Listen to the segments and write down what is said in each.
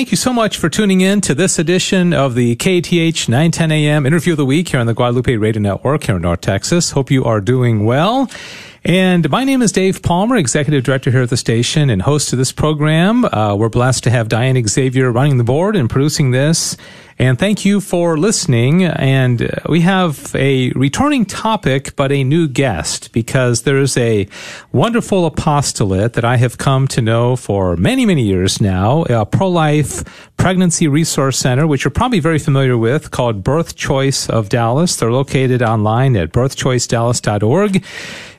thank you so much for tuning in to this edition of the KATH 910 AM interview of the week here on the Guadalupe Radio Network here in North Texas. Hope you are doing well. And my name is Dave Palmer, Executive Director here at the station and host of this program. Uh, we're blessed to have Diane Xavier running the board and producing this. And thank you for listening. And uh, we have a returning topic, but a new guest because there's a wonderful apostolate that I have come to know for many, many years now, a pro-life pregnancy resource center, which you're probably very familiar with called Birth Choice of Dallas. They're located online at birthchoicedallas.org.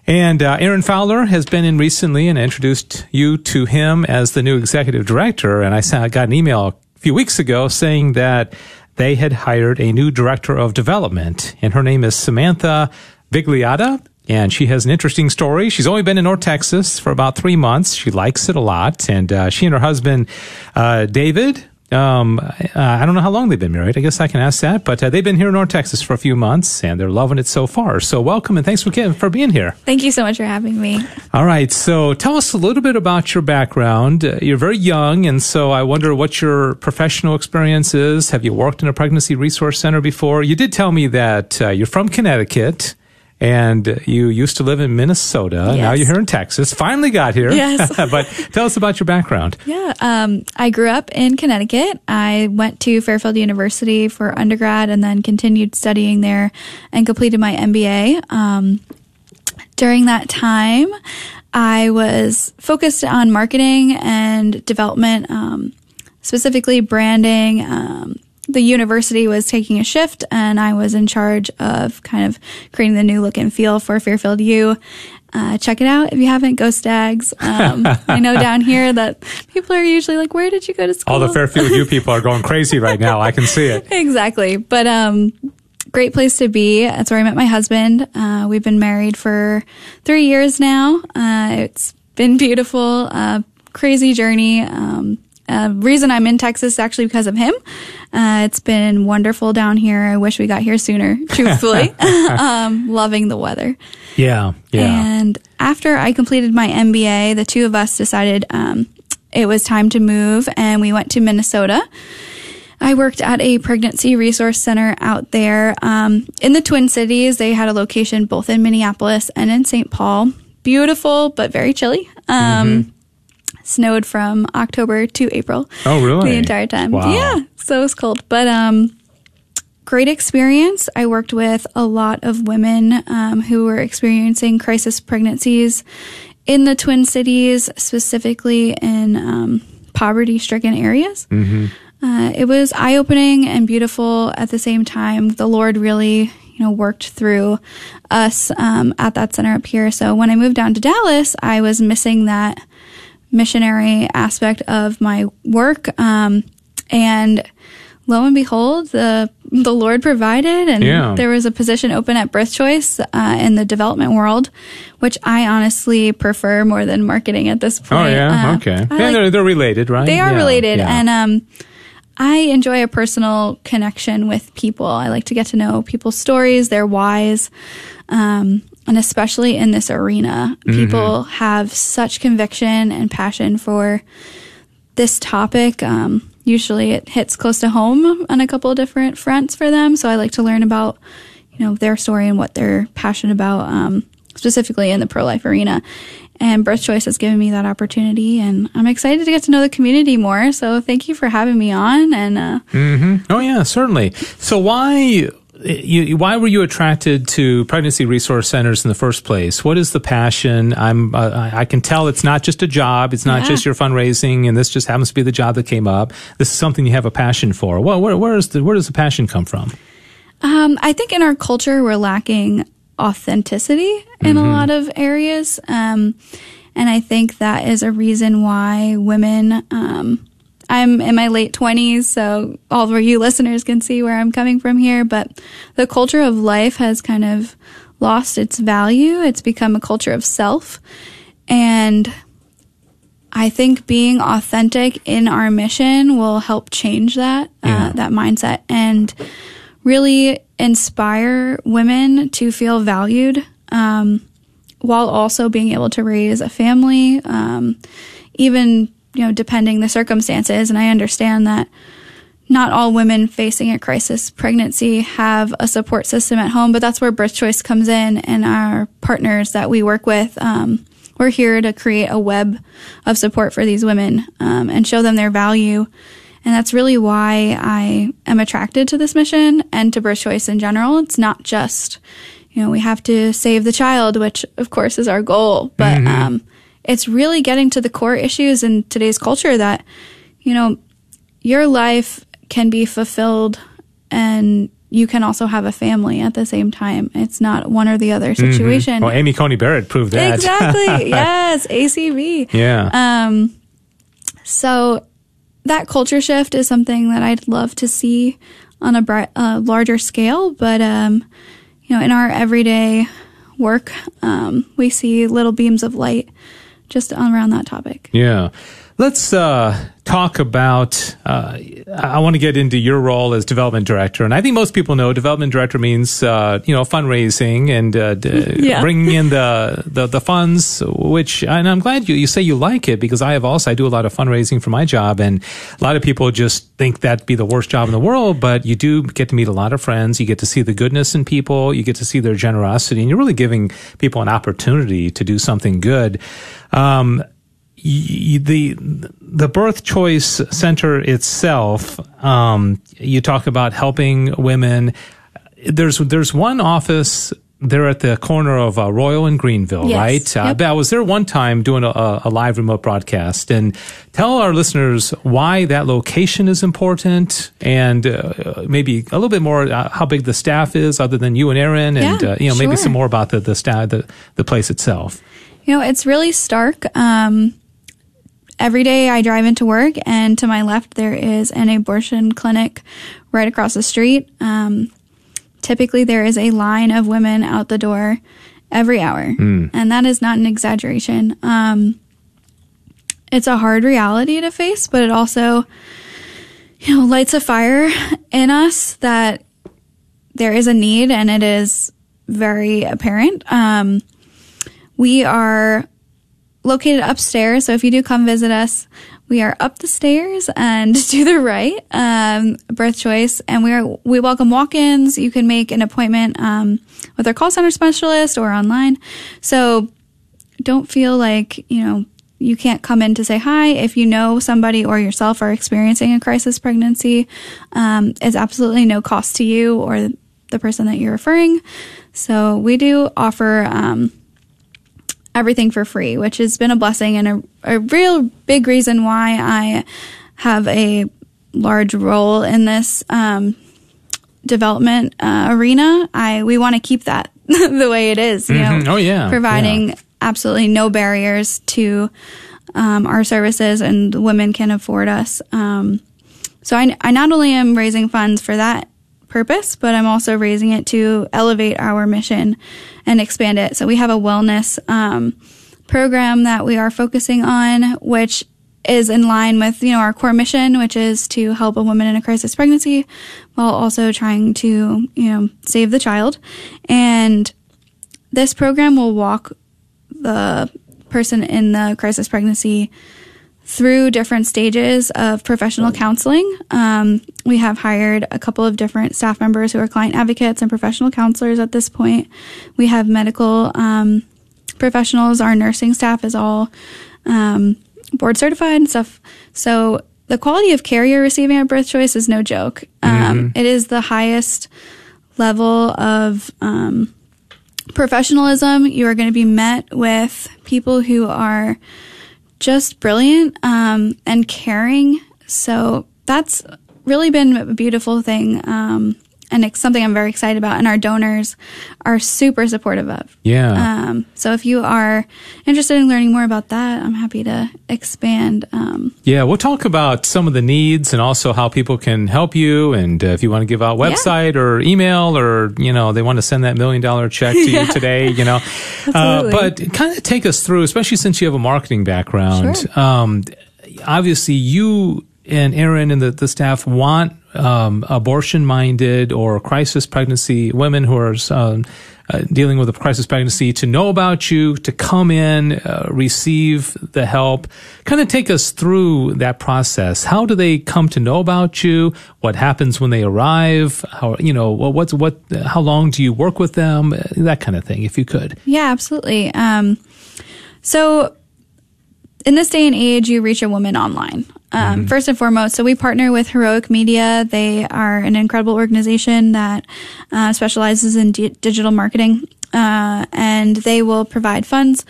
And uh, Aaron Fowler has been in recently and introduced you to him as the new executive director. And I got an email a few weeks ago saying that they had hired a new director of development, and her name is Samantha Vigliotta. And she has an interesting story. She's only been in North Texas for about three months. She likes it a lot. And uh, she and her husband, uh, David, um, uh, I don't know how long they've been married. I guess I can ask that, but uh, they've been here in North Texas for a few months and they're loving it so far. So welcome and thanks for for being here. Thank you so much for having me. All right. So tell us a little bit about your background. Uh, you're very young, and so I wonder what your professional experience is. Have you worked in a pregnancy resource center before? You did tell me that uh, you're from Connecticut and you used to live in Minnesota. Yes. Now you're here in Texas. Finally got here. Yes. but tell us about your background. Yeah. Um, I grew up in Connecticut. I went to Fairfield University for undergrad and then continued studying there and completed my MBA. Um, during that time, I was focused on marketing and development, um, specifically branding, um, the university was taking a shift and I was in charge of kind of creating the new look and feel for Fairfield U. Uh, check it out if you haven't. Go Stags. Um, I know down here that people are usually like, "Where did you go to school?" All the Fairfield U people are going crazy right now. I can see it. exactly, but um, great place to be. That's where I met my husband. Uh, we've been married for three years now. Uh, it's been beautiful. Uh, crazy journey. Um, uh, reason I'm in Texas is actually because of him. Uh, it's been wonderful down here. I wish we got here sooner, truthfully. um, loving the weather. Yeah, yeah. And after I completed my MBA, the two of us decided um, it was time to move, and we went to Minnesota. I worked at a pregnancy resource center out there um, in the Twin Cities. They had a location both in Minneapolis and in St. Paul. Beautiful, but very chilly. Um, mm-hmm snowed from October to April. Oh, really? The entire time. Wow. Yeah, so it was cold. But um, great experience. I worked with a lot of women um, who were experiencing crisis pregnancies in the Twin Cities, specifically in um, poverty stricken areas. Mm-hmm. Uh, it was eye opening and beautiful at the same time. The Lord really you know, worked through us um, at that center up here. So when I moved down to Dallas, I was missing that missionary aspect of my work. Um, and lo and behold, the the Lord provided, and yeah. there was a position open at Birth Choice uh, in the development world, which I honestly prefer more than marketing at this point. Oh yeah, uh, okay. Yeah, like, they're, they're related, right? They are yeah, related, and um, I enjoy a personal connection with people. I like to get to know people's stories, their whys. Um, and especially in this arena, mm-hmm. people have such conviction and passion for this topic. Um, usually it hits close to home on a couple of different fronts for them. So I like to learn about, you know, their story and what they're passionate about, um, specifically in the pro life arena. And Birth Choice has given me that opportunity, and I'm excited to get to know the community more. So thank you for having me on. And uh, mm-hmm. oh yeah, certainly. So why you, why were you attracted to pregnancy resource centers in the first place? What is the passion? I'm, uh, I can tell it's not just a job. It's not yeah. just your fundraising, and this just happens to be the job that came up. This is something you have a passion for. Well, where, where is the, where does the passion come from? Um, I think in our culture we're lacking authenticity in mm-hmm. a lot of areas, um, and I think that is a reason why women. Um, I'm in my late 20s, so all of you listeners can see where I'm coming from here. But the culture of life has kind of lost its value. It's become a culture of self. And I think being authentic in our mission will help change that, uh, yeah. uh, that mindset and really inspire women to feel valued, um, while also being able to raise a family, um, even you know, depending the circumstances. And I understand that not all women facing a crisis pregnancy have a support system at home, but that's where Birth Choice comes in and our partners that we work with. Um, we're here to create a web of support for these women um, and show them their value. And that's really why I am attracted to this mission and to birth choice in general. It's not just, you know, we have to save the child, which of course is our goal, but mm-hmm. um, it's really getting to the core issues in today's culture that, you know, your life can be fulfilled and you can also have a family at the same time. It's not one or the other mm-hmm. situation. Mm-hmm. Well, Amy Coney Barrett proved that. Exactly. yes. ACB. Yeah. Um, so that culture shift is something that I'd love to see on a uh, larger scale. But, um, you know, in our everyday work, um, we see little beams of light just around that topic. Yeah. Let's uh, talk about. Uh, I want to get into your role as development director, and I think most people know development director means uh, you know fundraising and uh, d- yeah. bringing in the, the, the funds. Which, and I'm glad you you say you like it because I have also I do a lot of fundraising for my job, and a lot of people just think that'd be the worst job in the world. But you do get to meet a lot of friends. You get to see the goodness in people. You get to see their generosity, and you're really giving people an opportunity to do something good. Um, the the birth choice center itself um, you talk about helping women there's there's one office there at the corner of uh, Royal and Greenville, yes. right? Uh, yep. I was there one time doing a, a, live remote broadcast, and tell our listeners why that location is important, and uh, maybe a little bit more uh, how big the staff is, other than you and Aaron, and yeah, uh, you know sure. maybe some more about the the staff, the the place itself. You know, it's really stark. Um, every day I drive into work, and to my left there is an abortion clinic right across the street. Um, typically, there is a line of women out the door every hour, mm. and that is not an exaggeration. Um, it's a hard reality to face, but it also, you know, lights a fire in us that there is a need, and it is very apparent. Um, we are located upstairs. So if you do come visit us, we are up the stairs and to the right, um, birth choice. And we are, we welcome walk-ins. You can make an appointment, um, with our call center specialist or online. So don't feel like, you know, you can't come in to say hi. If you know somebody or yourself are experiencing a crisis pregnancy, um, it's absolutely no cost to you or the person that you're referring. So we do offer, um, everything for free, which has been a blessing and a, a real big reason why I have a large role in this um, development uh, arena. I we want to keep that the way it is. You mm-hmm. know, oh yeah, providing yeah. absolutely no barriers to um, our services, and women can afford us. Um, so I, I not only am raising funds for that purpose, but I'm also raising it to elevate our mission and expand it. So we have a wellness um, program that we are focusing on, which is in line with you know our core mission, which is to help a woman in a crisis pregnancy, while also trying to you know save the child. And this program will walk the person in the crisis pregnancy through different stages of professional counseling. Um, we have hired a couple of different staff members who are client advocates and professional counselors at this point. We have medical um, professionals. Our nursing staff is all um, board certified and stuff. So the quality of care you're receiving at Birth Choice is no joke. Um, mm-hmm. It is the highest level of um, professionalism. You are going to be met with people who are just brilliant um, and caring. So that's really been a beautiful thing. Um, and it's something I'm very excited about. And our donors are super supportive of. Yeah. Um, so if you are interested in learning more about that, I'm happy to expand. Um, yeah, we'll talk about some of the needs and also how people can help you. And uh, if you want to give out website yeah. or email or, you know, they want to send that million dollar check to yeah. you today, you know. uh, but kind of take us through, especially since you have a marketing background. Sure. Um, obviously, you and Aaron and the, the staff want um, abortion minded or crisis pregnancy women who are um, uh, dealing with a crisis pregnancy to know about you, to come in, uh, receive the help. Kind of take us through that process. How do they come to know about you? What happens when they arrive? How you know what's what? How long do you work with them? That kind of thing, if you could. Yeah, absolutely. Um, so in this day and age, you reach a woman online. Um, mm-hmm. First and foremost, so we partner with Heroic Media. They are an incredible organization that uh, specializes in digital marketing. Uh, and they will provide funds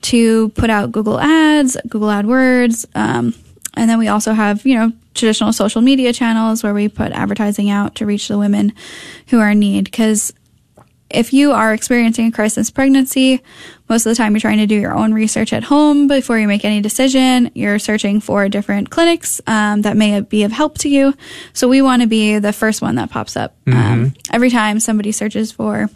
to put out Google Ads, Google AdWords, um, and then we also have, you know, traditional social media channels where we put advertising out to reach the women who are in need. Because if you are experiencing a crisis pregnancy, most of the time you're trying to do your own research at home before you make any decision. You're searching for different clinics um, that may be of help to you. So we want to be the first one that pops up um, mm-hmm. um, every time somebody searches for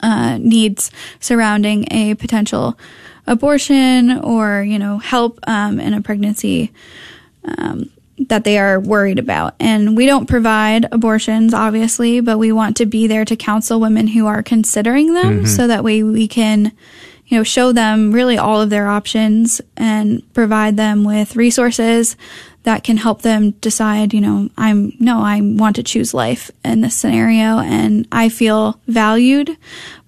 uh, needs surrounding a potential abortion or you know help um, in a pregnancy. Um, that they are worried about. And we don't provide abortions, obviously, but we want to be there to counsel women who are considering them mm-hmm. so that way we can, you know, show them really all of their options and provide them with resources that can help them decide, you know, I'm, no, I want to choose life in this scenario and I feel valued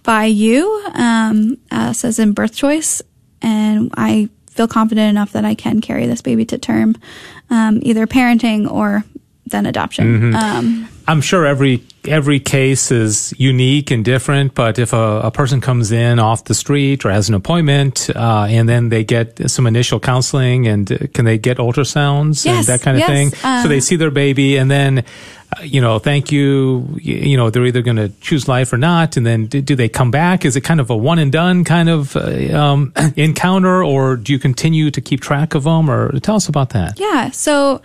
by you, um, us as in birth choice. And I feel confident enough that I can carry this baby to term, um, either parenting or then adoption. Mm-hmm. Um, I'm sure every every case is unique and different, but if a, a person comes in off the street or has an appointment, uh, and then they get some initial counseling, and uh, can they get ultrasounds yes, and that kind of yes. thing? Um, so they see their baby, and then uh, you know, thank you. You know, they're either going to choose life or not, and then do, do, they come back? Is it kind of a one and done kind of uh, um, encounter, or do you continue to keep track of them? Or tell us about that. Yeah. So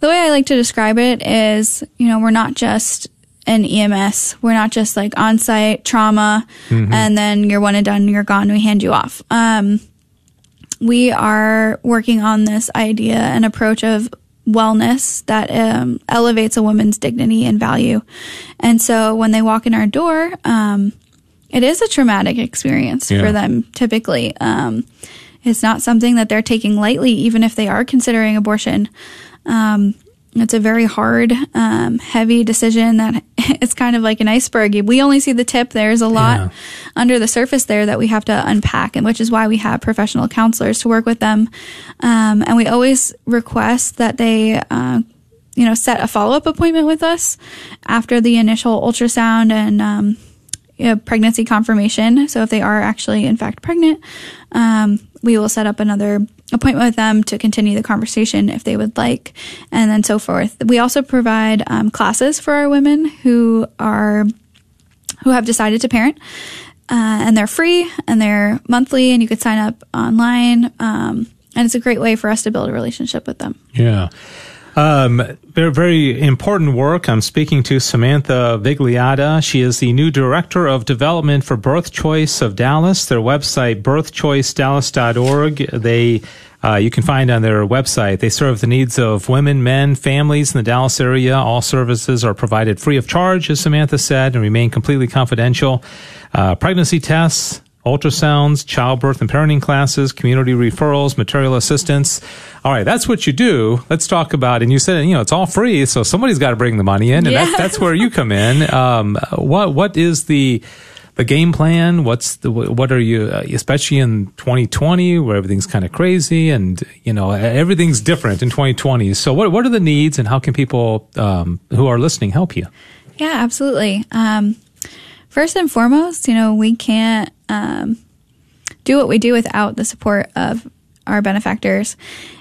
the way I like to describe it is, you know, we're not just an EMS. We're not just like on site trauma mm-hmm. and then you're one and done, you're gone, we hand you off. Um, we are working on this idea and approach of wellness that um, elevates a woman's dignity and value. And so when they walk in our door, um, it is a traumatic experience yeah. for them typically. Um, it's not something that they're taking lightly, even if they are considering abortion. Um, it's a very hard, um, heavy decision that it's kind of like an iceberg. We only see the tip. There's a lot yeah. under the surface there that we have to unpack, and which is why we have professional counselors to work with them. Um, and we always request that they, uh, you know, set a follow up appointment with us after the initial ultrasound and um, pregnancy confirmation. So if they are actually, in fact, pregnant, um, we will set up another appointment with them to continue the conversation if they would like, and then so forth. We also provide um, classes for our women who are who have decided to parent, uh, and they're free and they're monthly, and you could sign up online. Um, and it's a great way for us to build a relationship with them. Yeah. Um, very, very important work. I'm speaking to Samantha Vigliotta. She is the new director of development for Birth Choice of Dallas. Their website, birthchoicedallas.org. They uh, you can find on their website. They serve the needs of women, men, families in the Dallas area. All services are provided free of charge, as Samantha said, and remain completely confidential. Uh, pregnancy tests, ultrasounds, childbirth and parenting classes, community referrals, material assistance. All right, that's what you do. Let's talk about. And you said, you know, it's all free, so somebody's got to bring the money in, and yeah. that's, that's where you come in. Um, what what is the the game plan? What's the what are you, uh, especially in 2020, where everything's kind of crazy and you know everything's different in 2020. So what what are the needs, and how can people um, who are listening help you? Yeah, absolutely. Um, first and foremost, you know, we can't um, do what we do without the support of our benefactors.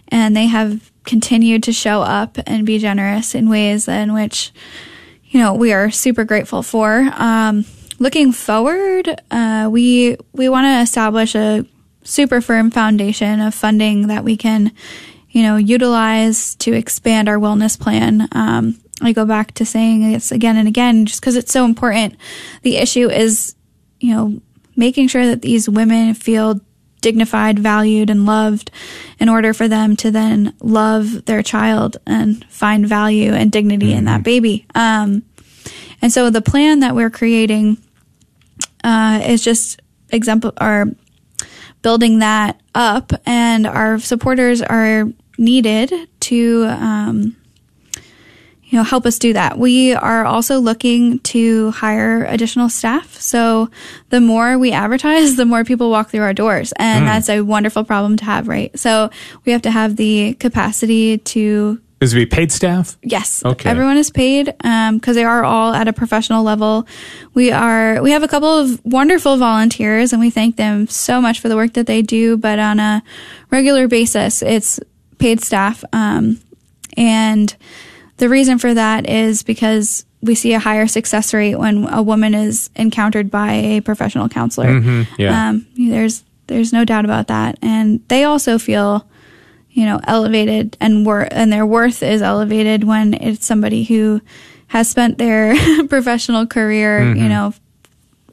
And they have continued to show up and be generous in ways in which, you know, we are super grateful for. Um, looking forward, uh, we we want to establish a super firm foundation of funding that we can, you know, utilize to expand our wellness plan. Um, I go back to saying this again and again, just because it's so important. The issue is, you know, making sure that these women feel dignified, valued, and loved in order for them to then love their child and find value and dignity in that baby. Um, and so the plan that we're creating uh, is just example or building that up, and our supporters are needed to. Um, you know, help us do that. We are also looking to hire additional staff. So the more we advertise, the more people walk through our doors. And that's a wonderful problem to have, right? So we have to have the capacity to Is it be paid staff? Yes. Okay. Everyone is paid because they are all at a professional level. We are. We have a couple of wonderful volunteers, and we thank them so much for the work that they do. But on a regular basis, it's paid staff, um, and the reason for that is because we see a higher success rate when a woman is encountered by a professional counselor. Mhm, yeah. Um, there's there's no doubt about that, and they also feel you know, elevated and wor- and their worth is elevated when it's somebody who has spent their professional career, you know,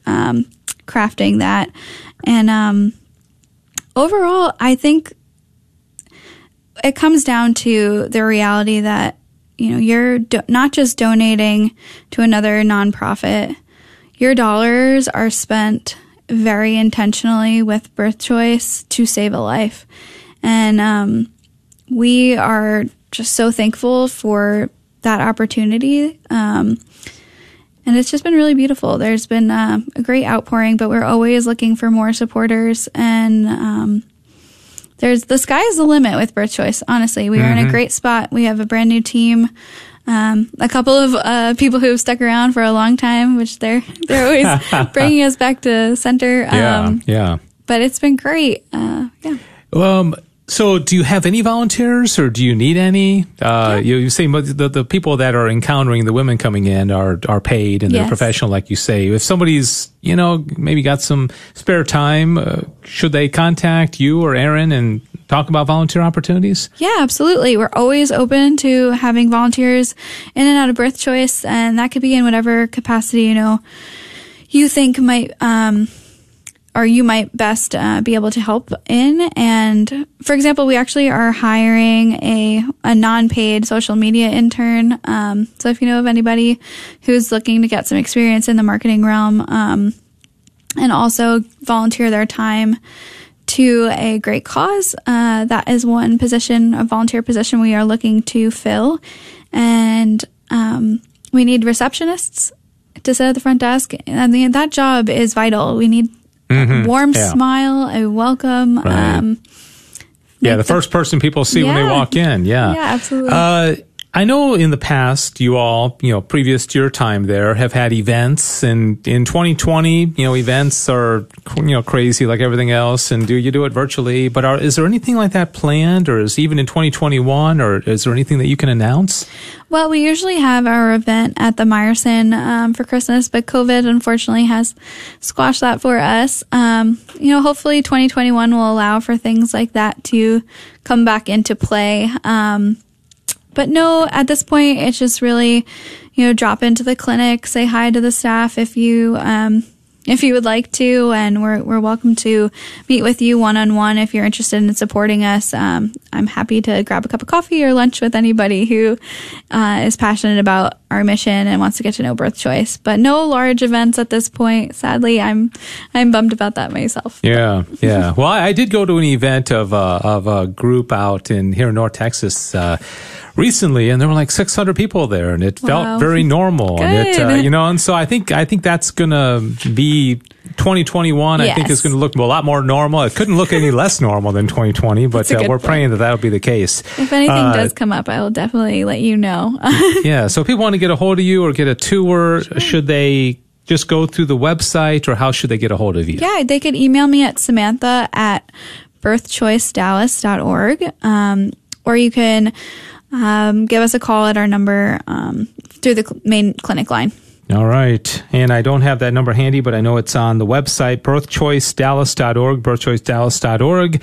um, crafting that. And um, overall, I think it comes down to the reality that you know you're do- not just donating to another nonprofit. Your dollars are spent very intentionally with birth choice to save a life. And um, we are just so thankful for that opportunity. Um, and it's just been really beautiful. There's been uh, a great outpouring, but we're always looking for more supporters. And um, there's the sky is the limit with birth choice. Honestly, we are in a great spot. We have a brand new team. Um, a couple of uh, people who have stuck around for a long time, which they're they're always bringing us back to center. Yeah. Um, yeah. but it's been great. Uh, yeah. Um, so do you have any volunteers or do you need any? Uh, you, you say the, the people that are encountering the women coming in are, are paid and they're professional, like you say. If somebody's, you know, maybe got some spare time, uh, should they contact you or Aaron and talk about volunteer opportunities? Yeah, absolutely. We're always open to having volunteers in and out of birth choice, and that could be in whatever capacity you know you think might um, or you might best uh, be able to help in. And for example, we actually are hiring a a non-paid social media intern. Um, so if you know of anybody who's looking to get some experience in the marketing realm, um, and also volunteer their time to a great cause. Uh, that is one position, a volunteer position we are looking to fill. And um, we need receptionists to sit at the front desk. Mean, that job is vital. We need a warm Yeah. smile, a welcome. Right. Um, Yeah, the the- first person people see when they walk in. Yeah. Yeah, absolutely. Uh, I know in the past, you all, you know, previous to your time there, have had events, and in 2020, you know, events are, you know, crazy like everything else, and do you do it virtually? But are, is there anything like that planned, or is even in 2021, or is there anything that you can announce? Well, we usually have our event at the Meyerson um, for Christmas, but COVID unfortunately has squashed that for us. Um, you know, hopefully 2021 will allow for things like that to come back into play. Um, but no, at this point, it's just really, you know, drop into the clinic, say hi to the staff if you, um, if you would like to, and we're, we're welcome to meet with you one on one if you're interested in supporting us. Um, I'm happy to grab a cup of coffee or lunch with anybody who uh, is passionate about our mission and wants to get to know birth choice. But no large events at this point. Sadly, I'm I'm bummed about that myself. Yeah, yeah. well, I, I did go to an event of uh, of a group out in here in North Texas uh, recently, and there were like 600 people there, and it Wow. felt very normal. And it, uh, Good. you know, and so I think I think that's gonna be 2021. I think Yes. is going to look a lot more normal. It couldn't look any less normal than 2020, but uh, we're point. praying that that'll be the case. If anything Uh, does come up, I will definitely let you know. yeah. So if people want to get a hold of you or get a tour, should they just go through the website, or how should they get a hold of you? Yeah, they could email me at Samantha at birthchoicedallas.org. Um, or you can um, give us a call at our number um, through the cl- main clinic line. All right. And I don't have that number handy, but I know it's on the website, birthchoicedallas.org, birthchoicedallas.org.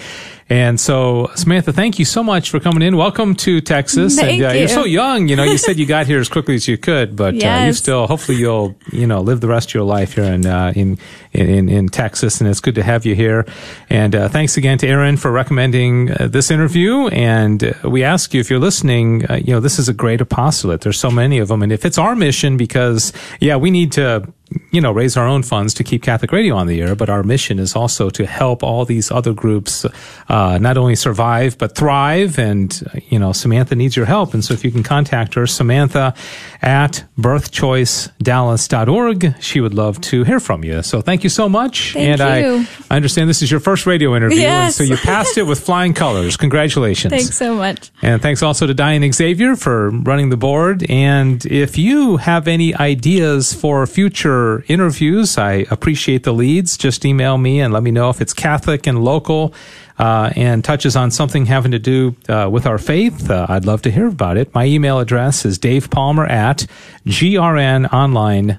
And so, Samantha, thank you so much for coming in. Welcome to Texas. Thank and uh, you. are so young. You know, you said you got here as quickly as you could, but uh, you still, hopefully, you'll you know live the rest of your life here in uh, in, in in Texas. And it's good to have you here. And uh, thanks again to Aaron for recommending uh, this interview. And uh, we ask you if you're listening, uh, you know, this is a great apostolate. There's so many of them, and if it's our mission, because yeah, we need to you know, raise our own funds to keep Catholic Radio on the air, but our mission is also to help all these other groups uh, not only survive but thrive. And uh, you know, Samantha needs your help, and so if you can contact her, Samantha at birthchoicedallas.org, she would love to hear from you. So thank you so much. Thank and you. I, I understand this is your first radio interview, and so you passed it with flying colors. Congratulations. Thanks so much. And thanks also to Diane Xavier for running the board. And if you have any ideas for future interviews, I appreciate the leads. Just email me and let me know if it's Catholic and local uh, and touches on something having to do uh, with our faith. Uh, I'd love to hear about it. My email address is davepalmer at grnonline.com.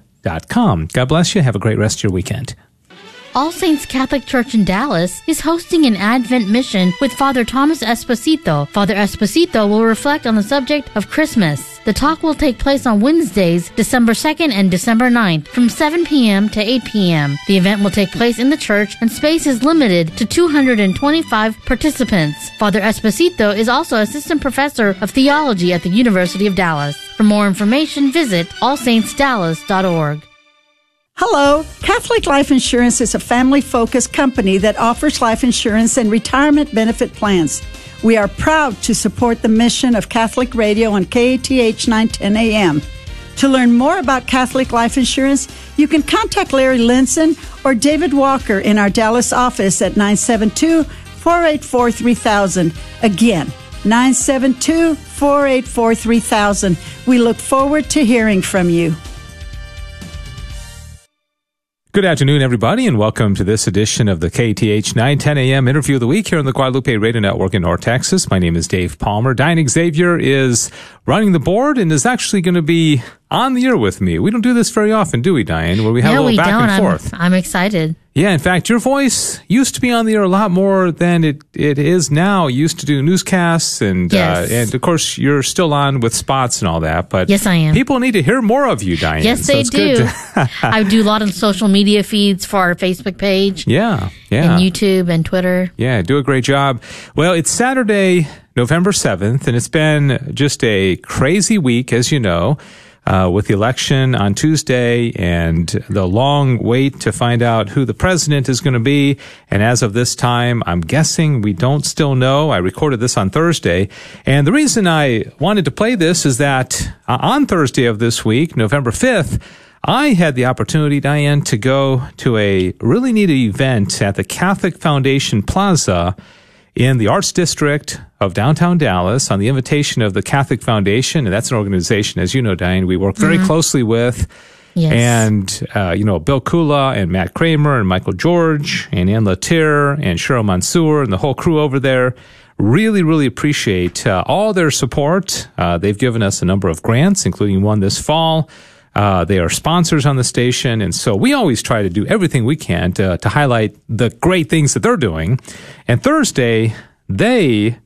God bless you. Have a great rest of your weekend. All Saints Catholic Church in Dallas is hosting an Advent mission with Father Thomas Esposito. Father Esposito will reflect on the subject of Christmas. The talk will take place on Wednesdays, December 2nd and December 9th from 7 p.m. to 8 p.m. The event will take place in the church and space is limited to 225 participants. Father Esposito is also assistant professor of theology at the University of Dallas. For more information, visit allsaintsdallas.org. Hello, Catholic Life Insurance is a family focused company that offers life insurance and retirement benefit plans. We are proud to support the mission of Catholic Radio on KATH 910 AM. To learn more about Catholic Life Insurance, you can contact Larry Linson or David Walker in our Dallas office at 972 484 3000. Again, 972 484 3000. We look forward to hearing from you. Good afternoon, everybody, and welcome to this edition of the KATH 910 AM interview of the week here on the Guadalupe Radio Network in North Texas. My name is Dave Palmer. Diane Xavier is running the board and is actually going to be on the air with me. We don't do this very often, do we, Diane? Where we have a little back don't. and I'm, forth. I'm excited. Yeah, in fact, your voice used to be on the air a lot more than it, it is now. You used to do newscasts and, Yes. uh, and of course, you're still on with spots and all that, but Yes, I am. people need to hear more of you, Diane. Yes, So they do. to- I do a lot of social media feeds for our Facebook page yeah, yeah. and YouTube and Twitter. Yeah, do a great job. Well, it's Saturday, November 7th, and it's been just a crazy week, as you know, uh, with the election on Tuesday and the long wait to find out who the president is going to be. And as of this time, I'm guessing we don't still know. I recorded this on Thursday. And the reason I wanted to play this is that uh, on Thursday of this week, November 5th, I had the opportunity, Diane, to go to a really neat event at the Catholic Foundation Plaza in the Arts District of downtown Dallas on the invitation of the Catholic Foundation. And that's an organization, as you know, Diane, we work very closely with. Yes. And, uh, you know, Bill Kula and Matt Kramer and Michael George and Ann Latier and Cheryl Mansour and the whole crew over there really, really appreciate uh, all their support. Uh, they've given us a number of grants, including one this fall. Uh, they are sponsors on the station, and so we always try to do everything we can to, to highlight the great things that they're doing. And Thursday, they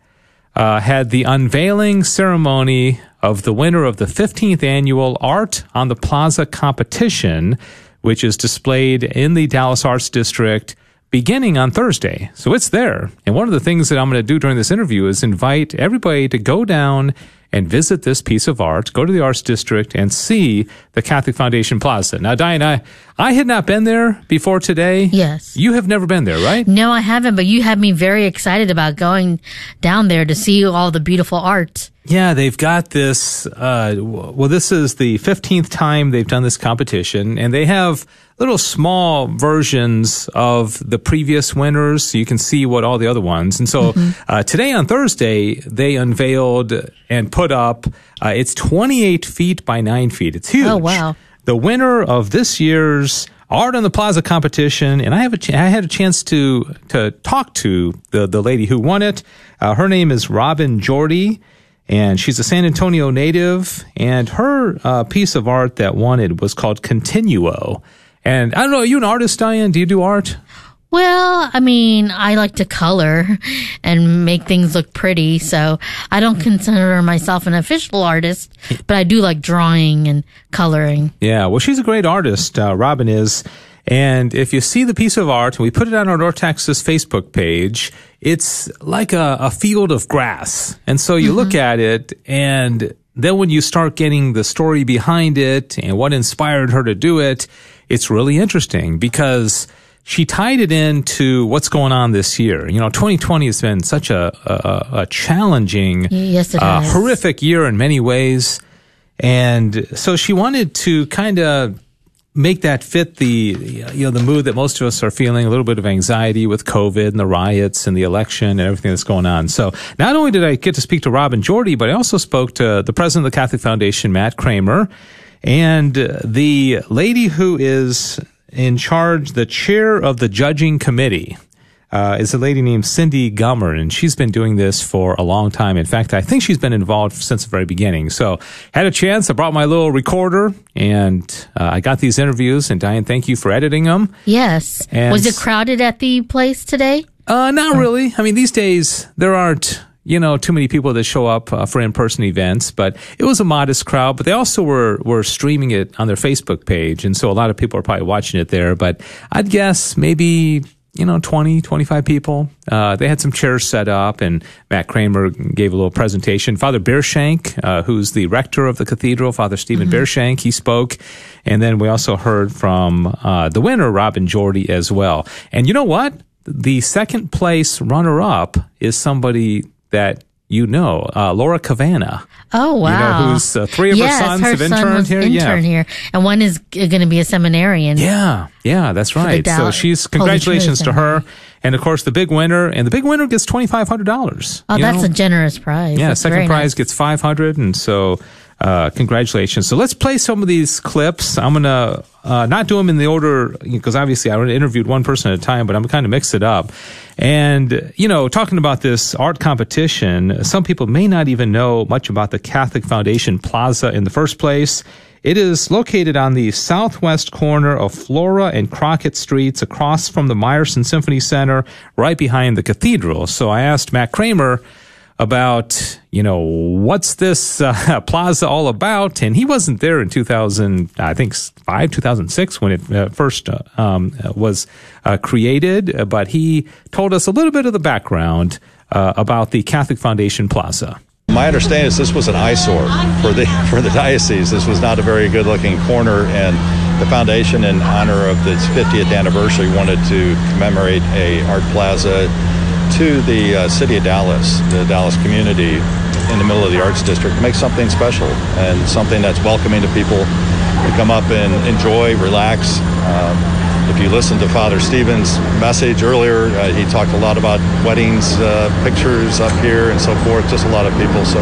uh, had the unveiling ceremony of the winner of the 15th annual Art on the Plaza competition, which is displayed in the Dallas Arts District beginning on Thursday. So it's there. And one of the things that I'm going to do during this interview is invite everybody to go down and visit this piece of art, go to the Arts District and see the Catholic Foundation Plaza. Now, Diane, I, I had not been there before today. Yes. You have never been there, right? No, I haven't, but you had me very excited about going down there to see all the beautiful art. Yeah, they've got this. Uh, well, this is the 15th time they've done this competition, and they have little small versions of the previous winners, so you can see what all the other ones. And so uh, today on Thursday, they unveiled and put up. Uh, it's 28 feet by 9 feet. It's huge. Oh, wow. The winner of this year's Art on the Plaza competition, and I have a ch- I had a chance to to talk to the the lady who won it. Uh, her name is Robin Jordy, and she's a San Antonio native. And her uh, piece of art that won it was called Continuo. And I don't know, are you an artist, Diane? Do you do art? Well, I mean, I like to color and make things look pretty, so I don't consider myself an official artist, but I do like drawing and coloring. Yeah, well, she's a great artist. Uh, Robin is. And if you see the piece of art, and we put it on our North Texas Facebook page, it's like a, a field of grass. And so you mm-hmm. look at it, and then when you start getting the story behind it and what inspired her to do it, it's really interesting because she tied it into what's going on this year. You know, 2020 has been such a, a, a challenging, yes, uh, horrific year in many ways. And so she wanted to kind of make that fit the you know the mood that most of us are feeling a little bit of anxiety with covid and the riots and the election and everything that's going on so not only did i get to speak to robin jordy but i also spoke to the president of the catholic foundation matt kramer and the lady who is in charge, the chair of the judging committee. Uh, is a lady named Cindy Gummer, and she's been doing this for a long time. In fact, I think she's been involved since the very beginning. So, had a chance. I brought my little recorder, and uh, I got these interviews. And Diane, thank you for editing them. Yes. And Was it crowded at the place today? Uh, not really. I mean, these days there aren't you know, too many people that show up uh, for in-person events, but it was a modest crowd. But they also were were streaming it on their Facebook page, and so a lot of people are probably watching it there. But I'd guess maybe you know 20 25 people uh, they had some chairs set up and matt kramer gave a little presentation father Bierschenk uh, who's the rector of the cathedral father stephen mm-hmm. Bierschenk he spoke and then we also heard from uh, the winner robin jordy as well and you know what the second place runner up is somebody that you know, uh, Laura Cavanna. Oh wow! You know, who's uh, three of yes, her sons her have son interned here. Intern yeah, here, and one is going to be a seminarian. Yeah, yeah, that's right. so she's congratulations to her, and of course the big winner, and the big winner gets twenty five hundred dollars. Oh, that's know? a generous prize. Yeah, that's second prize nice. gets five hundred, and so uh, congratulations. So let's play some of these clips. I'm going to uh, not do them in the order because obviously I interviewed one person at a time, but I'm kind of mix it up. And, you know, talking about this art competition, some people may not even know much about the Catholic Foundation Plaza in the first place. It is located on the southwest corner of Flora and Crockett Streets across from the Meyerson Symphony Center, right behind the cathedral. So I asked Matt Kramer, about, you know, what's this uh, plaza all about? And he wasn't there in 2000, I think five, 2006 when it uh, first uh, um, was uh, created, but he told us a little bit of the background uh, about the Catholic Foundation Plaza. My understanding is this was an eyesore for the for the diocese. This was not a very good looking corner, and the foundation, in honor of its 50th anniversary, wanted to commemorate a art plaza to the uh, city of Dallas, the Dallas community in the middle of the arts district, make something special and something that's welcoming to people to come up and enjoy, relax. Um, if you listen to Father Stephen's message earlier, uh, he talked a lot about weddings, uh, pictures up here, and so forth. Just a lot of people. So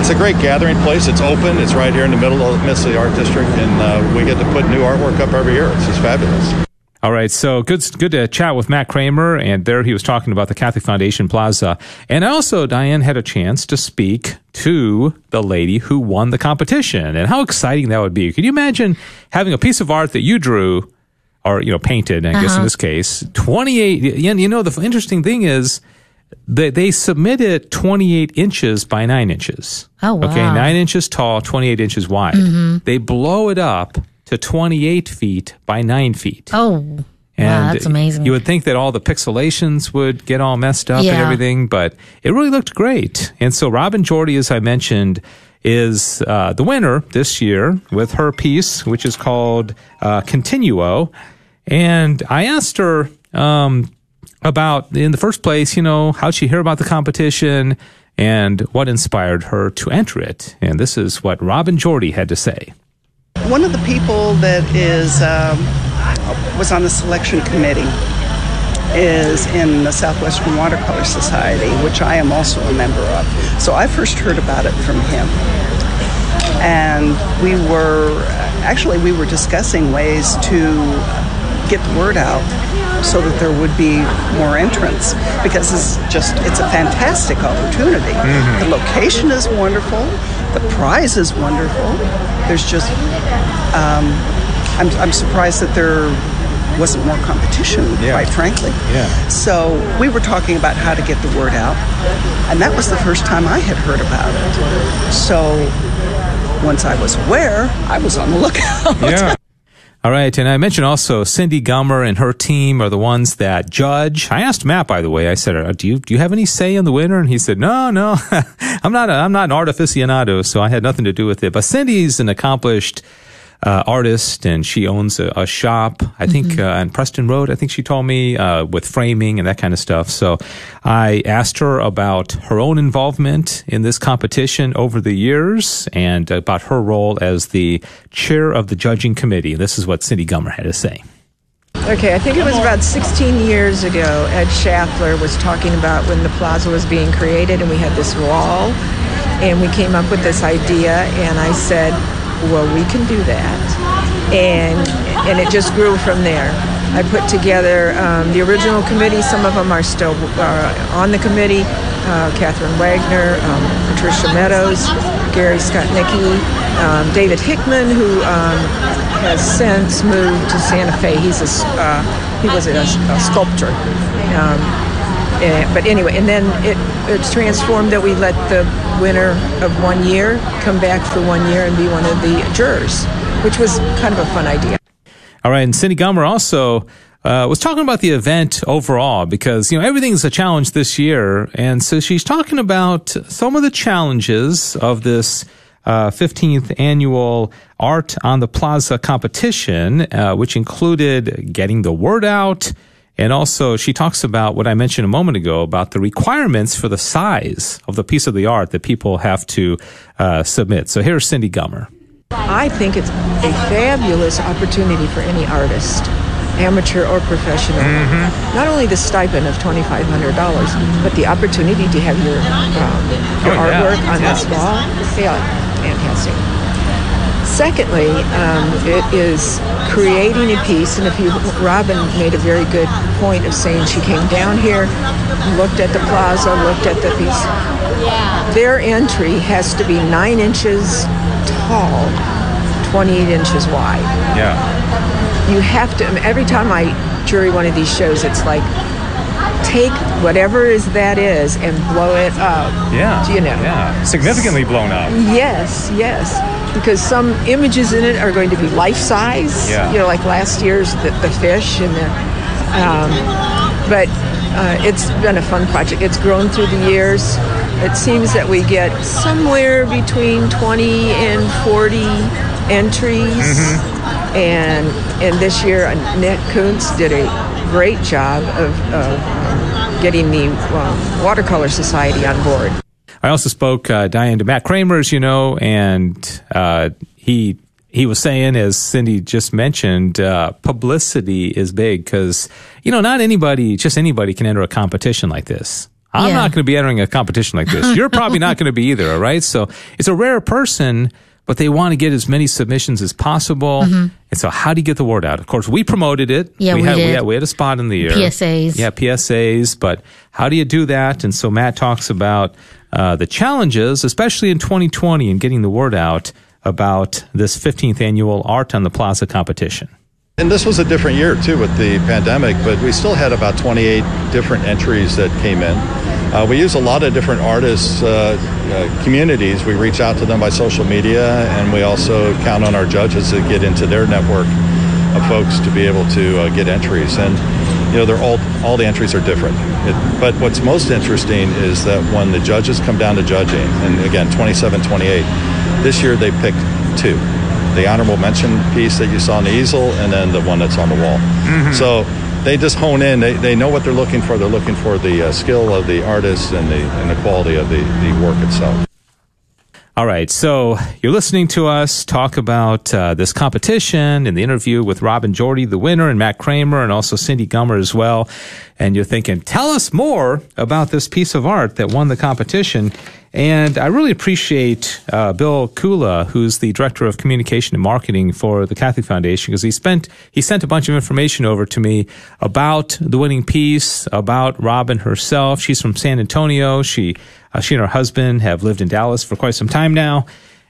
it's a great gathering place. It's open. It's right here in the middle of the midst of the art district, and uh, we get to put new artwork up every year. It's just fabulous. All right, so good, good to chat with Matt Kramer, and there he was talking about the Catholic Foundation Plaza, and also Diane had a chance to speak to the lady who won the competition, and how exciting that would be. Can you imagine having a piece of art that you drew, or you know, painted? I uh-huh. guess in uh-huh. this case, twenty eight. And You know, the interesting thing is they, they submit it 28 inches by 9 inches. Oh, wow. Okay, 9 inches tall, 28 inches wide. Mm-hmm. They blow it up to 28 feet by 9 feet. Oh, and wow, that's amazing. You would think that all the pixelations would get all messed up yeah. and everything, but it really looked great. And so Robin Jordy, as I mentioned, is uh, the winner this year with her piece, which is called uh, Continuo. And I asked her um, about, in the first place, you know, how'd she hear about the competition and what inspired her to enter it. And this is what Robin Jordy had to say. One of the people that is um, was on the selection committee is in the Southwestern Watercolor Society, which I am also a member of. So I first heard about it from him. And we were actually we were discussing ways to get the word out so that there would be more entrants because it's just it's a fantastic opportunity. Mm-hmm. The location is wonderful. The prize is wonderful. There's just, um, I'm, I'm surprised that there wasn't more competition, Yeah. quite frankly. Yeah. So we were talking about how to get the word out, and that was the first time I had heard about it. So once I was aware, I was on the lookout. Yeah. All right, and I mentioned also Cindy Gummer and her team are the ones that judge. I asked Matt, by the way. I said, uh, "Do you do you have any say in the winner?" And he said, "No, no, I'm not. A, I'm not an artificionado, so I had nothing to do with it." But Cindy's an accomplished uh, artist, and she owns a, a shop. I think uh, on Preston Road. I think she told me uh, with framing and that kind of stuff. So I asked her about her own involvement in this competition over the years and about her role as the chair of the judging committee. This is what Cindy Gummer had to say. Okay, I think it was about 16 years ago. Ed Schaffler was talking about when the plaza was being created, and we had this wall, and we came up with this idea, and I said, "Well, we can do that," and and it just grew from there. I put together um, the original committee. Some of them are still uh, on the committee. Uh, Catherine Wagner, um, Patricia Meadows, Gary Skotnicki, um, David Hickman, who um, has since moved to Santa Fe. He's a uh, he was a, a sculptor. Eh, but anyway, and then it, it's transformed that we let the winner of one year come back for one year and be one of the jurors, which was kind of a fun idea. All right, and Cindy Gummer also uh, was talking about the event overall because you know everything's a challenge this year, and so she's talking about some of the challenges of this uh, 15th annual Art on the Plaza competition, uh, which included getting the word out. And also, she talks about what I mentioned a moment ago about the requirements for the size of the piece of the art that people have to uh, submit. So here's Cindy Gummer. I think it's a fabulous opportunity for any artist, amateur or professional. Not only the stipend of $2,500, but the opportunity to have your, um, your Oh, yeah. artwork on Yeah. this wall. Yeah, fantastic. Secondly, um, it is creating a piece, and if you, Robin made a very good point of saying she came down here, looked at the plaza, looked at the piece. Their entry has to be nine inches tall, 28 inches wide. Yeah. You have to, every time I jury one of these shows, it's like, take whatever is that is and blow it up. Yeah. You know. Yeah. Significantly blown up. Yes, yes. Because some images in it are going to be life size. Yeah. You know, like last year's the, the fish and the. Um, but uh, it's been a fun project. It's grown through the years. It seems that we get somewhere between 20 and 40 entries. Mhm. And and this year, Nick Kuntz did a great job of, of getting the um, Watercolor Society on board. I also spoke uh, Diane to Matt Kramer, as you know, and uh, he he was saying, as Cindy just mentioned, uh, publicity is big because you know not anybody, just anybody, can enter a competition like this. I'm Yeah. not going to be entering a competition like this. You're probably not going to be either. All right, so it's a rare person. But they want to get as many submissions as possible. And so, how do you get the word out? Of course, we promoted it. Yeah, we had, did. We had, we had a spot in the year. PSAs. Yeah, PSAs, but how do you do that? And so Matt talks about uh, the challenges, especially in 2020, in getting the word out about this 15th annual Art on the Plaza competition. And this was a different year too with the pandemic, but we still had about 28 different entries that came in. Uh, we use a lot of different artists, uh, uh, communities. We reach out to them by social media, and we also count on our judges to get into their network of folks to be able to uh, get entries. And you know, they're all all the entries are different. It, but what's most interesting is that when the judges come down to judging, and again, 27, 28, this year they picked two the honorable mention piece that you saw on the easel and then the one that's on the wall. So they just hone in. They, they know what they're looking for. They're looking for the uh, skill of the artist and the, and the quality of the, the work itself. All right, so you're listening to us talk about uh, this competition and the interview with Robin Jordy, the winner, and Matt Kramer, and also Cindy Gummer as well. And you're thinking, tell us more about this piece of art that won the competition. And I really appreciate uh, Bill Kula, who's the director of communication and marketing for the Catholic Foundation, because he spent he sent a bunch of information over to me about the winning piece, about Robin herself. She's from San Antonio. She uh, she and her husband have lived in Dallas for quite some time now.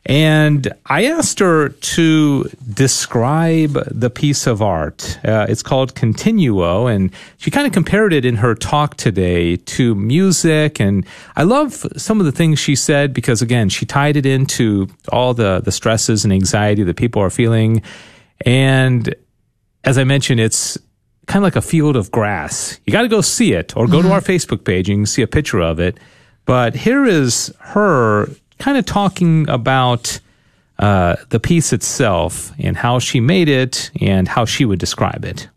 And I asked her to describe the piece of art. Uh, it's called Continuo, and she kind of compared it in her talk today to music. And I love some of the things she said because, again, she tied it into all the, the stresses and anxiety that people are feeling. And as I mentioned, it's kind of like a field of grass. You got to go see it or go mm-hmm. to our Facebook page and you can see a picture of it. But here is her kind of talking about uh, the piece itself and how she made it and how she would describe it.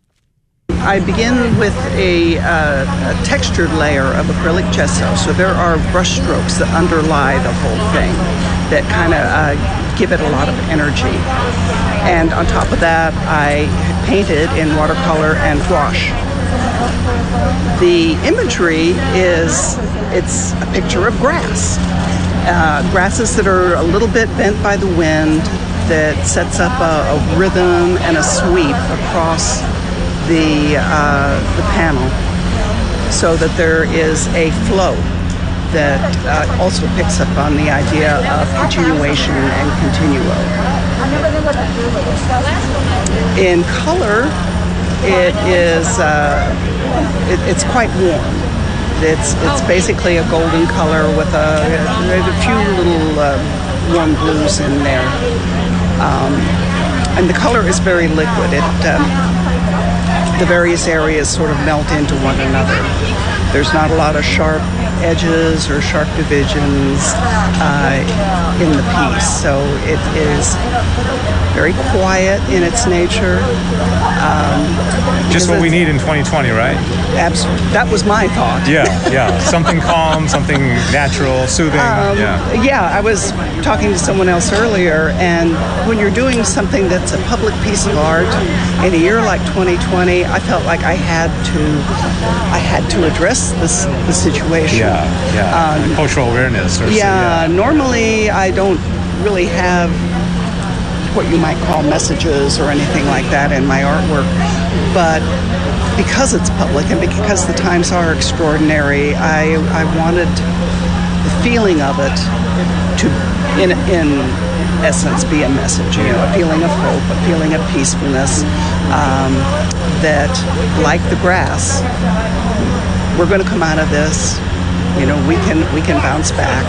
I begin with a, uh, a, textured layer of acrylic gesso. So there are brush strokes that underlie the whole thing that kind of uh, give it a lot of energy. And on top of that, I painted in watercolor and gouache. The imagery is it's a picture of grass uh, grasses that are a little bit bent by the wind that sets up a, a rhythm and a sweep across the, uh, the panel so that there is a flow that uh, also picks up on the idea of continuation and continuo. In color, it is uh, it, it's quite warm. It's it's basically a golden color with a, a few little uh, warm blues in there, um, and the color is very liquid. It um, the various areas sort of melt into one another. There's not a lot of sharp edges or sharp divisions uh, in the piece, so it is very quiet in its nature. Um, Just what we need in 2020, right? Absolutely. That was my thought. Yeah, yeah. Something calm, something natural, soothing. Um, yeah. Yeah, I was talking to someone else earlier, and when you're doing something that's a public piece of art in a year like 2020, I felt like I had to, I had to address this the situation. Yeah, yeah. Um, cultural awareness. Or yeah, so, yeah. Normally, I don't really have what you might call messages or anything like that in my artwork. But because it's public and because the times are extraordinary, I, I wanted the feeling of it to, in, in essence, be a message. You know, a feeling of hope, a feeling of peacefulness. Um, that, like the grass, we're going to come out of this. You know, we can we can bounce back.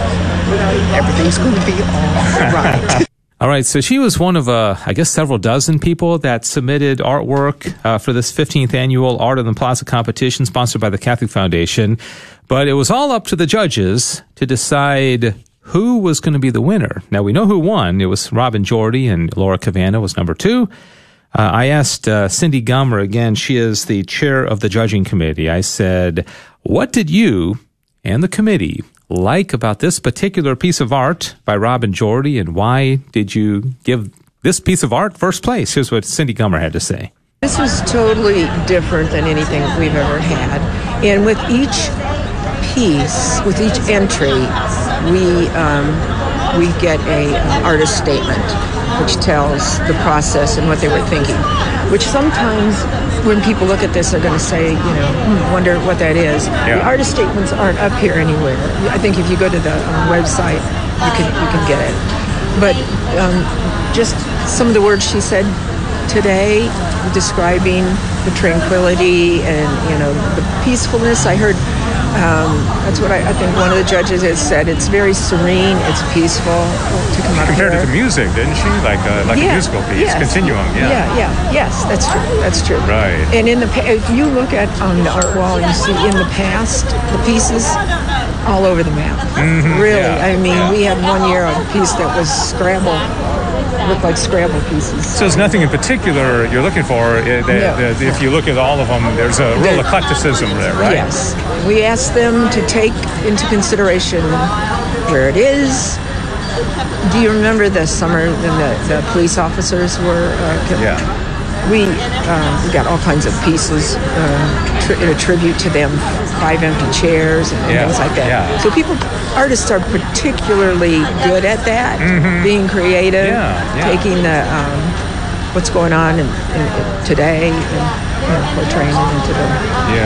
Everything's going to be all right. All right, so she was one of, uh, I guess, several dozen people that submitted artwork uh, for this 15th annual Art on the Plaza competition sponsored by the Catholic Foundation. But it was all up to the judges to decide who was going to be the winner. Now, we know who won. It was Robin Jordy and Laura Cavanna was number two. Uh, I asked uh, Cindy Gummer, again, she is the chair of the judging committee. I said, what did you and the committee like about this particular piece of art by Robin Jordy, and why did you give this piece of art first place? Here's what Cindy Gummer had to say. This was totally different than anything we've ever had. And with each piece, with each entry, we, um, we get a uh, artist statement which tells the process and what they were thinking. Which sometimes, when people look at this, they're going to say, you know, hmm, wonder what that is. Yeah. The artist statements aren't up here anywhere. I think if you go to the um, website, you can you can get it. But um, just some of the words she said today, describing the tranquility and you know the peacefulness. I heard um, that's what I, I, think one of the judges has said. It's very serene. It's peaceful to come out Compared here. to the music, didn't she? Like a, like yeah. a musical piece, yes. continuum. Yeah. Yeah, yeah, yes, that's true. That's true. Right. And in the if you look at on the art wall, you see in the past the pieces all over the map. Mm-hmm. Really, yeah. I mean, we had one year a piece that was Scrabble look like Scrabble pieces. So there's nothing in particular you're looking for. Uh, no. If you look at all of them, there's a real eclecticism there, right? Yes. We ask them to take into consideration where it is. Do you remember the summer when the, the police officers were uh, Yeah we uh, we got all kinds of pieces uh, tri- in a tribute to them, five empty chairs and, yeah. things like that. Yeah. So people, artists are particularly good at that, mm-hmm. being creative, yeah. taking the um, what's going on in, in, in today and you know, portraying it into the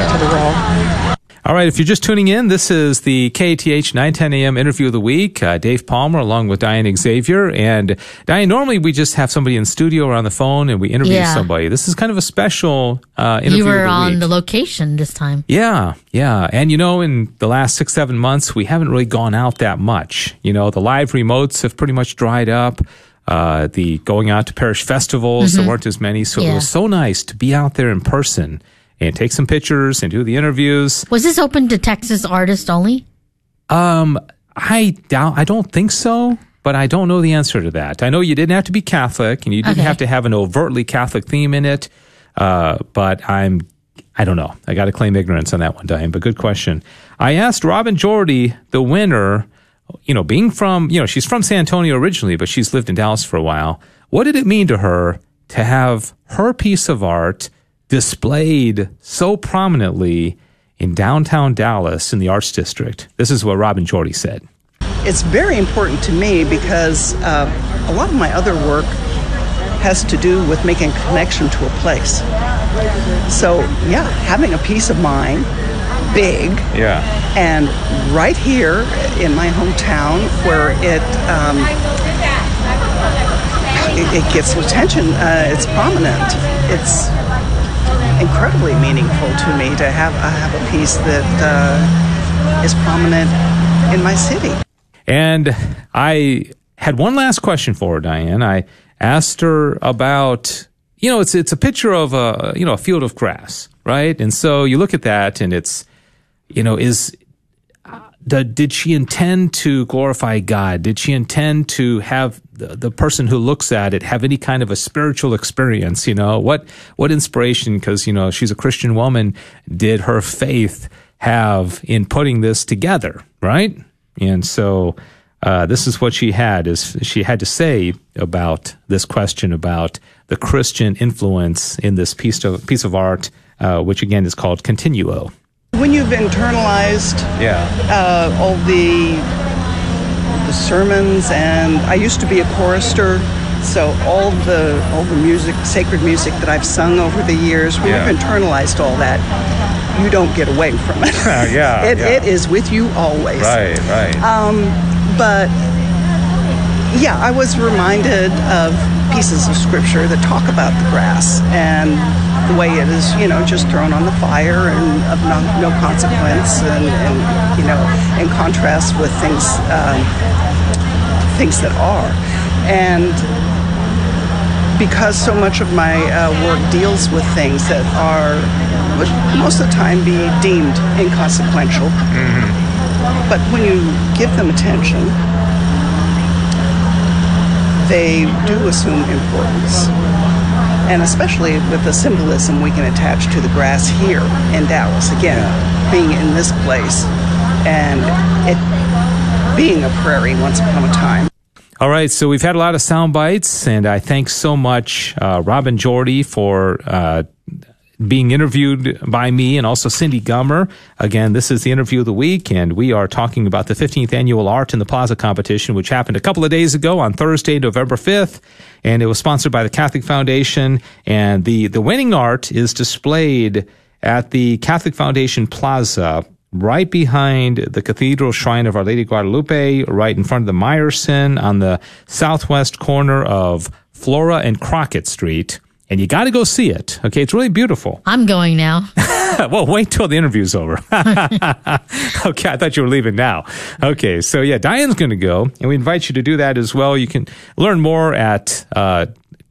into the role. All right, if you're just tuning in, this is the KATH 910 AM interview of the week. Uh, Dave Palmer along with Diane Xavier. And Diane, normally we just have somebody in studio or on the phone and we interview Yeah. somebody. This is kind of a special uh, interview You were the on week. the location this time. Yeah, yeah. And you know, in the last six, seven months, we haven't really gone out that much. You know, the live remotes have pretty much dried up. Uh, the going out to parish festivals, there weren't as many. So it was so nice to be out there in person and take some pictures and do the interviews. Was this open to Texas artists only? Um, I doubt, I don't think so, but I don't know the answer to that. I know you didn't have to be Catholic and you didn't Okay. have to have an overtly Catholic theme in it. Uh, but I'm, I don't know. I got to claim ignorance on that one, Diane, but good question. I asked Robin Jordy, the winner, you know, being from, you know, she's from San Antonio originally, but she's lived in Dallas for a while. What did it mean to her to have her piece of art displayed so prominently in downtown Dallas in the Arts District? This is what Robin Jordy said. It's very important to me because uh, a lot of my other work has to do with making a connection to a place. So, yeah, having a piece of mine, big, Yeah. and right here in my hometown where it um, it, it gets attention, uh, it's prominent. It's incredibly meaningful to me to have have a piece that uh, is prominent in my city. And I had one last question for her, Diane. I asked her about, you know, it's it's a picture of a you know a field of grass, right? And so you look at that, and it's, you know, is did, she intend to glorify God? Did she intend to have the, the person who looks at it have any kind of a spiritual experience? You know, what what inspiration? Because you know she's a Christian woman. Did her faith have in putting this together? Right, and so uh, this is what she had is she had to say about this question about the Christian influence in this piece of piece of art, uh, which again is called Continuo. When you've internalized Yeah. uh, all the the sermons, and I used to be a chorister, so all the all the music, sacred music that I've sung over the years, when Yeah. you've internalized all that, you don't get away from it. yeah, it, yeah. it is with you always. right. Right. But yeah, I was reminded of pieces of scripture that talk about the grass and the way it is, you know, just thrown on the fire and of no, no consequence, and, and you know, in contrast with things um, things that are, and because so much of my uh, work deals with things that are most of the time be deemed inconsequential. But when you give them attention, they do assume importance. And especially with the symbolism we can attach to the grass here in Dallas. Again, being in this place and it being a prairie once upon a time. All right, so we've had a lot of sound bites, and I thank so much uh, Robin Jordy for uh, being interviewed by me and also Cindy Gummer. Again, this is the interview of the week, and we are talking about the 15th annual Art in the Plaza competition, which happened a couple of days ago on Thursday, November 5th, and it was sponsored by the Catholic Foundation. And the, the winning art is displayed at the Catholic Foundation Plaza right behind the Cathedral Shrine of Our Lady Guadalupe, right in front of the Meyerson on the southwest corner of Flora and Crockett Street. And you got to go see it. Okay, it's really beautiful. I'm going now. well, wait till the interview's over. okay, I thought you were leaving now. Okay, so yeah, Diane's going to go, and we invite you to do that as well. You can learn more at uh,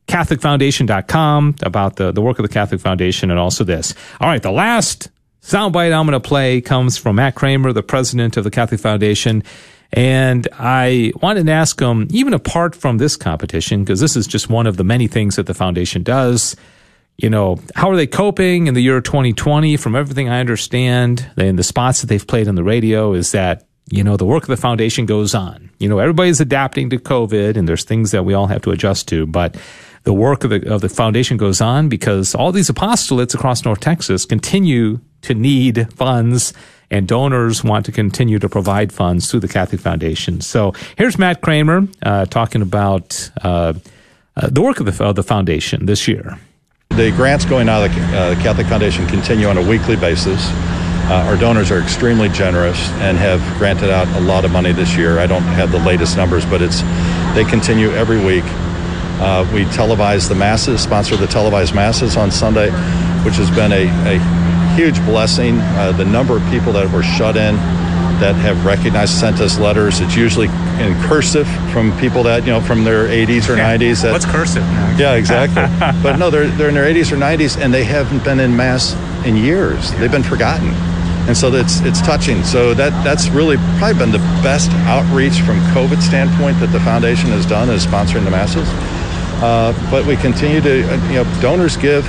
CatholicFoundation.com about the, the work of the Catholic Foundation and also this. All right, the last soundbite I'm going to play comes from Matt Kramer, the president of the Catholic Foundation. And I wanted to ask him, even apart from this competition, because this is just one of the many things that the foundation does, you know, how are they coping in the year 2020? From everything I understand, and the spots that they've played on the radio, is that, you know, the work of the foundation goes on. You know, everybody's adapting to COVID, and there's things that we all have to adjust to, but the work of the, of the foundation goes on because all these apostolates across North Texas continue to need funds and donors want to continue to provide funds through the Catholic Foundation. So here's Matt Kramer uh, talking about uh, uh, the work of the, of the foundation this year. The grants going out of the uh, Catholic Foundation continue on a weekly basis. Uh, our donors are extremely generous and have granted out a lot of money this year. I don't have the latest numbers, but it's they continue every week. Uh, we televise the masses, sponsor the televised masses on Sunday, which has been a, a huge blessing. Uh, the number of people that were shut in that have recognized sent us letters. It's usually in cursive from people that you know from their 80s or 90s. That, What's cursive now? yeah, exactly. but no, they're they're in their 80s or 90s and they haven't been in mass in years. They've been forgotten, and so it's it's touching. So that that's really probably been the best outreach from COVID standpoint that the foundation has done is sponsoring the masses. Uh, but we continue to uh, you know donors give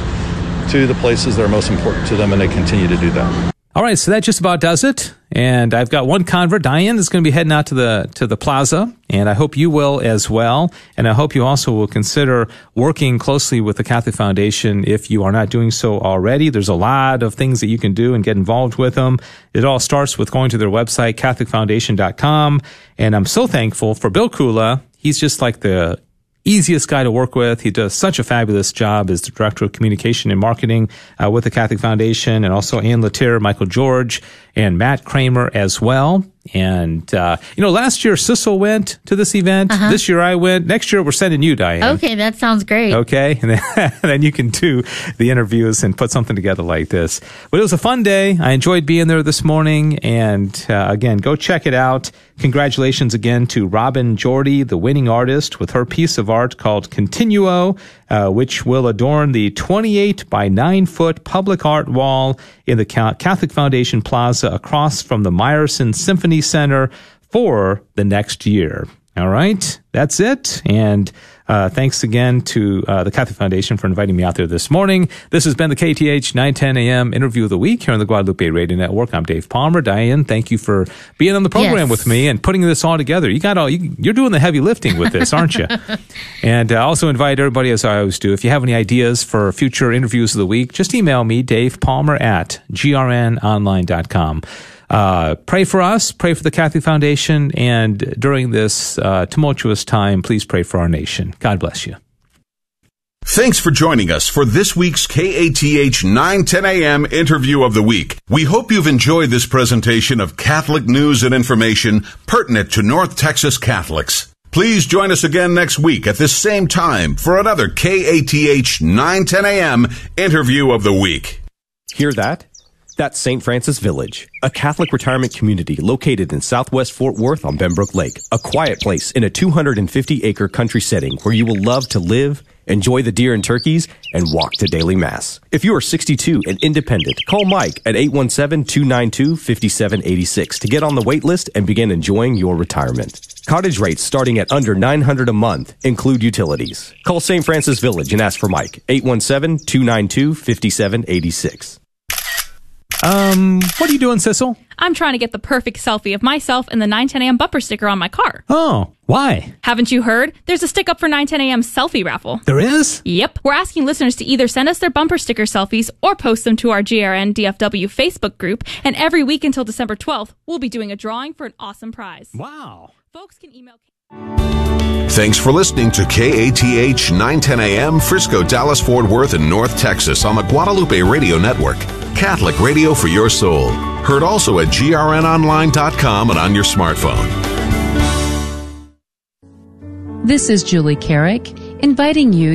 to the places that are most important to them, and they continue to do that. All right, so that just about does it. And I've got one convert, Diane, that's going to be heading out to the to the plaza, and I hope you will as well. And I hope you also will consider working closely with the Catholic Foundation if you are not doing so already. There's a lot of things that you can do and get involved with them. It all starts with going to their website, CatholicFoundation.com. And I'm so thankful for Bill Kula. He's just like the easiest guy to work with. He does such a fabulous job as the director of communication and marketing uh, with the Catholic Foundation, and also Ann Latier, Michael George, and Matt Kramer as well. And uh, you know, last year Sissel went to this event. Uh-huh. This year I went. Next year we're sending you, Diane. Okay, that sounds great. Okay, and then, and then you can do the interviews and put something together like this. But it was a fun day. I enjoyed being there this morning, and uh, again, go check it out. Congratulations again to Robin Jordy, the winning artist, with her piece of art called Continuo, uh, which will adorn the 28 by 9 foot public art wall in the Catholic Foundation Plaza across from the Meyerson Symphony Center for the next year. All right, that's it. And uh, thanks again to uh, the Catholic Foundation for inviting me out there this morning. This has been the KATH 910 AM interview of the week here on the Guadalupe Radio Network. I'm Dave Palmer. Diane, thank you for being on the program Yes. with me and putting this all together. You got all you, you're doing the heavy lifting with this, aren't you? and uh, also invite everybody, as I always do, if you have any ideas for future interviews of the week, just email me, Dave Palmer at grnonline.com. Uh, pray for us, pray for the Catholic Foundation, and during this uh, tumultuous time, please pray for our nation. God bless you. Thanks for joining us for this week's KATH 910 AM interview of the week. We hope you've enjoyed this presentation of Catholic news and information pertinent to North Texas Catholics. Please join us again next week at this same time for another KATH 910 AM interview of the week. Hear that? That's St. Francis Village, a Catholic retirement community located in southwest Fort Worth on Benbrook Lake. A quiet place in a 250 acre country setting where you will love to live, enjoy the deer and turkeys, and walk to daily mass. If you are 62 and independent, call Mike at 817-292-5786 to get on the wait list and begin enjoying your retirement. Cottage rates starting at under 900 a month include utilities. Call St. Francis Village and ask for Mike, 817-292-5786. Um, what are you doing, Sissel? I'm trying to get the perfect selfie of myself and the 910 AM bumper sticker on my car. Oh, why? Haven't you heard? There's a stick up for 910 AM selfie raffle. There is? Yep. We're asking listeners to either send us their bumper sticker selfies or post them to our GRN DFW Facebook group. And every week until December 12th, we'll be doing a drawing for an awesome prize. Wow. Folks can email. Thanks for listening to KATH 910 AM Frisco, Dallas, Fort Worth, and North Texas on the Guadalupe Radio Network. Catholic radio for your soul. Heard also at grnonline.com and on your smartphone. This is Julie Carrick, inviting you